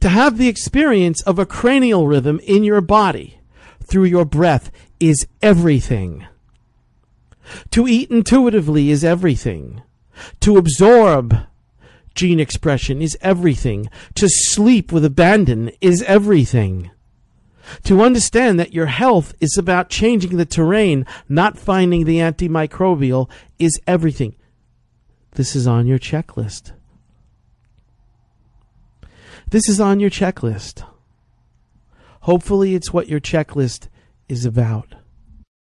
To have the experience of a cranial rhythm in your body through your breath is everything. To eat intuitively is everything. To absorb gene expression is everything. To sleep with abandon is everything. To understand that your health is about changing the terrain, not finding the antimicrobial, is everything. This is on your checklist. This is on your checklist. Hopefully, it's what your checklist is about.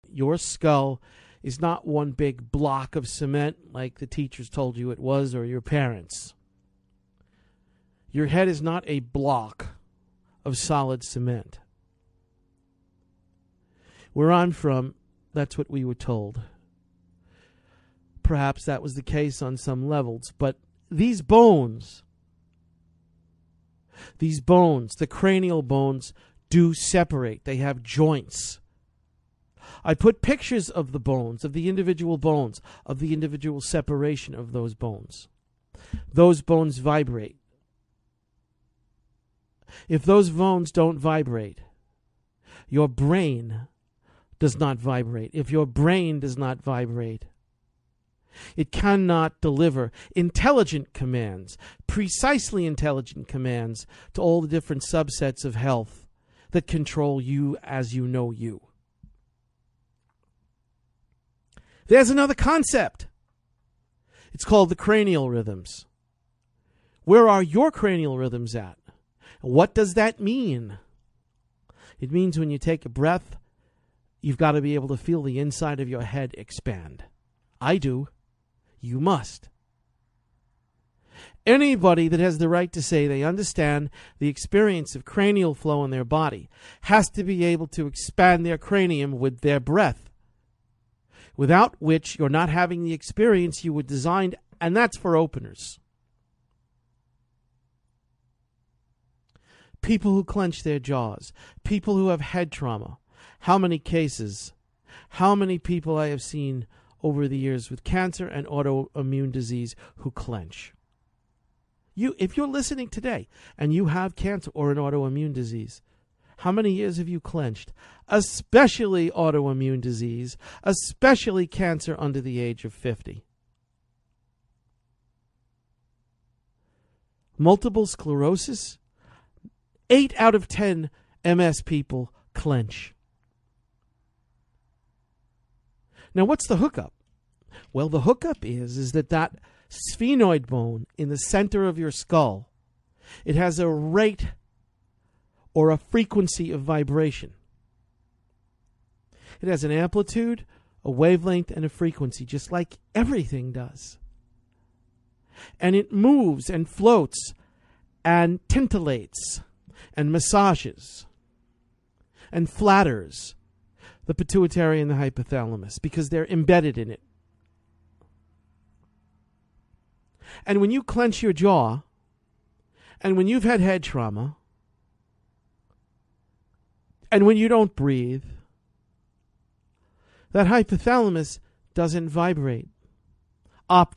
Your skull is not one big block of cement like the teachers told you it was or your parents. Your head is not a block of solid cement. Where I'm from, that's what we were told. Perhaps that was the case on some levels, but these bones, these bones, the cranial bones, do separate. They have joints. I put pictures of the bones, of the individual bones, of the individual separation of those bones. Those bones vibrate. If those bones don't vibrate, your brain does not vibrate. If your brain does not vibrate, it cannot deliver intelligent commands, precisely intelligent commands to all the different subsets of health that control you as you know you. There's another concept. It's called the cranial rhythms. Where are your cranial rhythms at? What does that mean? It means when you take a breath, you've got to be able to feel the inside of your head expand. I do. You must. Anybody that has the right to say they understand the experience of cranial flow in their body has to be able to expand their cranium with their breath, without which you're not having the experience you were designed, and that's for openers. People who clench their jaws, people who have head trauma. How many cases, how many people I have seen over the years with cancer and autoimmune disease who clench. You, if you're listening today and you have cancer or an autoimmune disease, how many years have you clenched? Especially autoimmune disease, especially cancer under the age of 50. Multiple sclerosis, 8 out of 10 MS people clench. Now, what's the hookup? Well, the hookup is is that that sphenoid bone in the center of your skull, it has a rate or a frequency of vibration. It has an amplitude, a wavelength, and a frequency, just like everything does. And it moves and floats and tintillates and massages and flatters the pituitary and the hypothalamus because they're embedded in it. And when you clench your jaw, and when you've had head trauma, and when you don't breathe, that hypothalamus doesn't vibrate